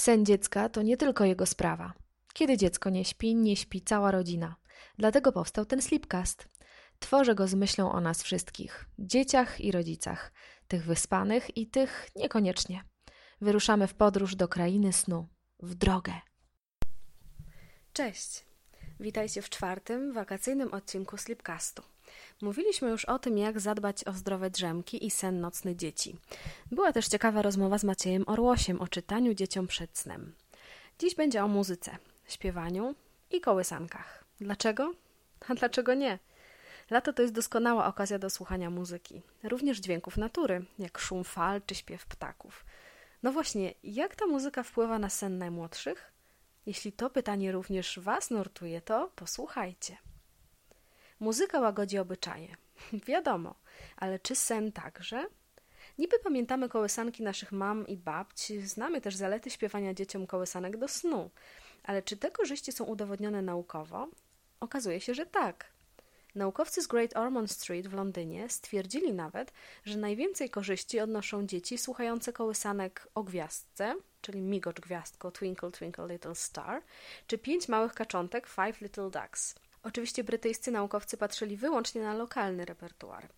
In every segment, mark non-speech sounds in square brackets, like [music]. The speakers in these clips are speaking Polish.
Sen dziecka to nie tylko jego sprawa. Kiedy dziecko nie śpi, nie śpi cała rodzina. Dlatego powstał ten Sleepcast. Tworzę go z myślą o nas wszystkich dzieciach i rodzicach, tych wyspanych i tych niekoniecznie. Wyruszamy w podróż do krainy snu, w drogę. Cześć! Witajcie w czwartym, wakacyjnym odcinku Sleepcastu. Mówiliśmy już o tym, jak zadbać o zdrowe drzemki i sen nocny dzieci. Była też ciekawa rozmowa z Maciejem Orłosiem o czytaniu dzieciom przed snem. Dziś będzie o muzyce, śpiewaniu i kołysankach. Dlaczego? A dlaczego nie? Lato to jest doskonała okazja do słuchania muzyki, również dźwięków natury, jak szum fal czy śpiew ptaków. No właśnie, jak ta muzyka wpływa na sen najmłodszych? Jeśli to pytanie również Was nurtuje, to posłuchajcie. Muzyka łagodzi obyczaje. [laughs] Wiadomo, ale czy sen także? Niby pamiętamy kołysanki naszych mam i babci, znamy też zalety śpiewania dzieciom kołysanek do snu, ale czy te korzyści są udowodnione naukowo? Okazuje się, że tak. Naukowcy z Great Ormond Street w Londynie stwierdzili nawet, że najwięcej korzyści odnoszą dzieci słuchające kołysanek o gwiazdce, czyli migocz gwiazdko Twinkle Twinkle Little Star, czy pięć małych kaczątek Five Little Ducks. Oczywiście brytyjscy naukowcy patrzyli wyłącznie na lokalny repertuar.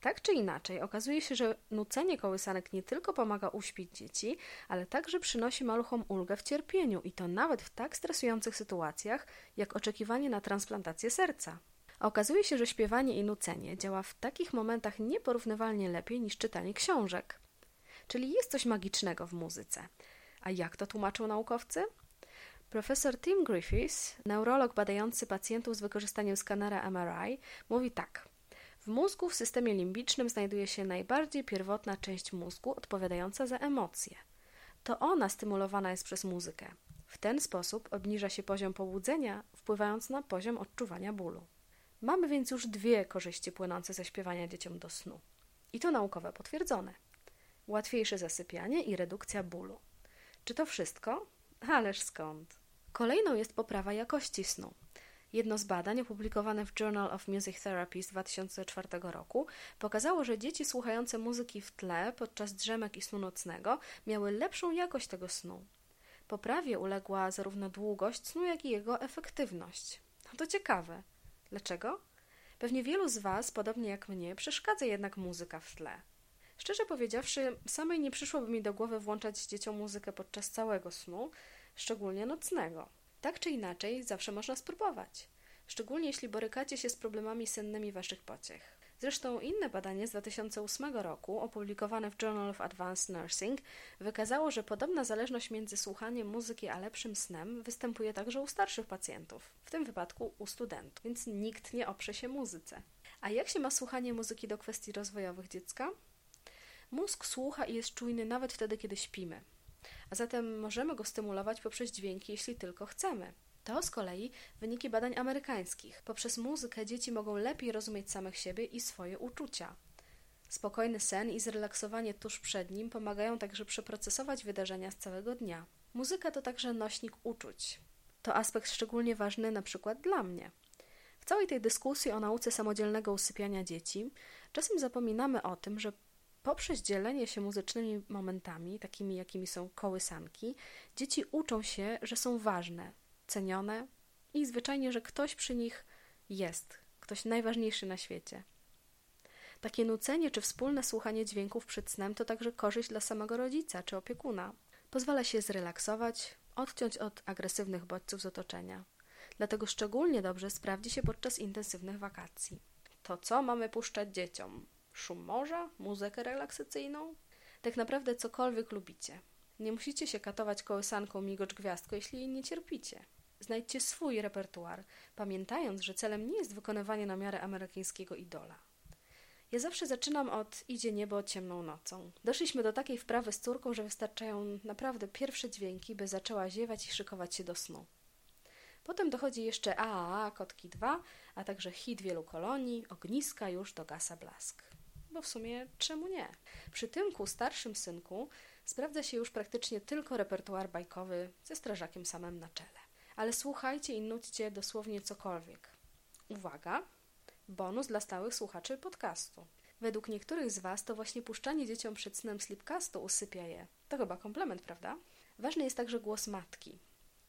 Tak czy inaczej, okazuje się, że nucenie kołysanek nie tylko pomaga uśpić dzieci, ale także przynosi maluchom ulgę w cierpieniu i to nawet w tak stresujących sytuacjach, jak oczekiwanie na transplantację serca. Okazuje się, że śpiewanie i nucenie działa w takich momentach nieporównywalnie lepiej niż czytanie książek. Czyli jest coś magicznego w muzyce. A jak to tłumaczą naukowcy? Profesor Tim Griffiths, neurolog badający pacjentów z wykorzystaniem skanera MRI, mówi tak. W mózgu w systemie limbicznym znajduje się najbardziej pierwotna część mózgu odpowiadająca za emocje. To ona stymulowana jest przez muzykę. W ten sposób obniża się poziom pobudzenia, wpływając na poziom odczuwania bólu. Mamy więc już dwie korzyści płynące ze śpiewania dzieciom do snu. I to naukowe potwierdzone. Łatwiejsze zasypianie i redukcja bólu. Czy to wszystko? Ależ skąd? Kolejną jest poprawa jakości snu. Jedno z badań opublikowane w Journal of Music Therapy z 2004 roku pokazało, że dzieci słuchające muzyki w tle podczas drzemek i snu nocnego miały lepszą jakość tego snu. Poprawie uległa zarówno długość snu, jak i jego efektywność. No to ciekawe. Dlaczego? Pewnie wielu z Was, podobnie jak mnie, przeszkadza jednak muzyka w tle. Szczerze powiedziawszy, samej nie przyszłoby mi do głowy włączać dzieciom muzykę podczas całego snu, szczególnie nocnego. Tak czy inaczej, zawsze można spróbować, szczególnie jeśli borykacie się z problemami sennymi waszych pociech. Zresztą inne badanie z 2008 roku, opublikowane w Journal of Advanced Nursing, wykazało, że podobna zależność między słuchaniem muzyki a lepszym snem występuje także u starszych pacjentów, w tym wypadku u studentów, więc nikt nie oprze się muzyce. A jak się ma słuchanie muzyki do kwestii rozwojowych dziecka? Mózg słucha i jest czujny nawet wtedy, kiedy śpimy a zatem możemy go stymulować poprzez dźwięki, jeśli tylko chcemy. To z kolei wyniki badań amerykańskich. Poprzez muzykę dzieci mogą lepiej rozumieć samych siebie i swoje uczucia. Spokojny sen i zrelaksowanie tuż przed nim pomagają także przeprocesować wydarzenia z całego dnia. Muzyka to także nośnik uczuć. To aspekt szczególnie ważny na przykład dla mnie. W całej tej dyskusji o nauce samodzielnego usypiania dzieci czasem zapominamy o tym, że Poprzez dzielenie się muzycznymi momentami, takimi jakimi są kołysanki, dzieci uczą się, że są ważne, cenione i zwyczajnie, że ktoś przy nich jest, ktoś najważniejszy na świecie. Takie nucenie czy wspólne słuchanie dźwięków przed snem to także korzyść dla samego rodzica czy opiekuna. Pozwala się zrelaksować, odciąć od agresywnych bodźców z otoczenia. Dlatego szczególnie dobrze sprawdzi się podczas intensywnych wakacji. To co mamy puszczać dzieciom? Szum morza, muzykę relaksacyjną, tak naprawdę cokolwiek lubicie. Nie musicie się katować kołysanką migocz gwiazdko, jeśli jej nie cierpicie. Znajdźcie swój repertuar, pamiętając, że celem nie jest wykonywanie na miarę amerykańskiego idola. Ja zawsze zaczynam od Idzie niebo ciemną nocą. Doszliśmy do takiej wprawy z córką, że wystarczają naprawdę pierwsze dźwięki, by zaczęła ziewać i szykować się do snu. Potem dochodzi jeszcze AAA, Kotki 2, a także hit wielu kolonii, Ogniska już do gasa blask bo w sumie czemu nie? Przy tymku starszym synku sprawdza się już praktycznie tylko repertuar bajkowy ze strażakiem samym na czele. Ale słuchajcie i nudźcie dosłownie cokolwiek. Uwaga! Bonus dla stałych słuchaczy podcastu. Według niektórych z Was to właśnie puszczanie dzieciom przed snem slipcastu usypia je. To chyba komplement, prawda? Ważny jest także głos matki.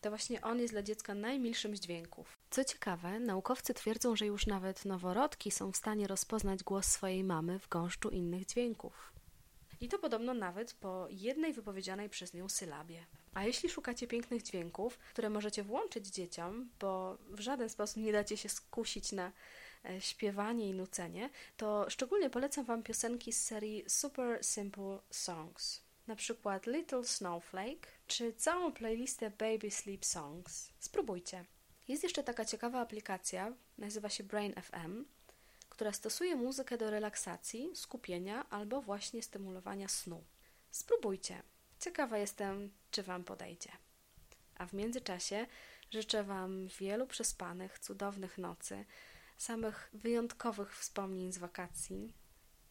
To właśnie on jest dla dziecka najmilszym z dźwięków. Co ciekawe, naukowcy twierdzą, że już nawet noworodki są w stanie rozpoznać głos swojej mamy w gąszczu innych dźwięków. I to podobno nawet po jednej wypowiedzianej przez nią sylabie. A jeśli szukacie pięknych dźwięków, które możecie włączyć dzieciom, bo w żaden sposób nie dacie się skusić na e, śpiewanie i nucenie, to szczególnie polecam Wam piosenki z serii Super Simple Songs. Na przykład Little Snowflake, czy całą playlistę Baby Sleep Songs. Spróbujcie. Jest jeszcze taka ciekawa aplikacja, nazywa się Brain FM, która stosuje muzykę do relaksacji, skupienia albo właśnie stymulowania snu. Spróbujcie. Ciekawa jestem, czy Wam podejdzie. A w międzyczasie życzę Wam wielu przespanych, cudownych nocy, samych wyjątkowych wspomnień z wakacji,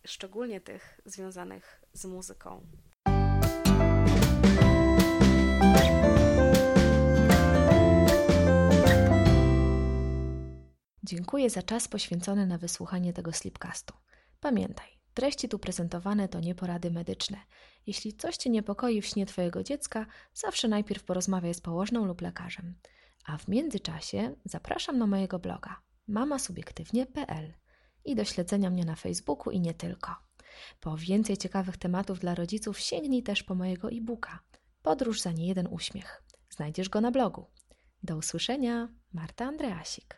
szczególnie tych związanych z muzyką. Dziękuję za czas poświęcony na wysłuchanie tego slipcastu. Pamiętaj, treści tu prezentowane to nie porady medyczne. Jeśli coś Cię niepokoi w śnie Twojego dziecka, zawsze najpierw porozmawiaj z położną lub lekarzem. A w międzyczasie zapraszam na mojego bloga mamasubiektywnie.pl i do śledzenia mnie na Facebooku i nie tylko. Po więcej ciekawych tematów dla rodziców sięgnij też po mojego e-booka Podróż za niejeden uśmiech. Znajdziesz go na blogu. Do usłyszenia, Marta Andreasik.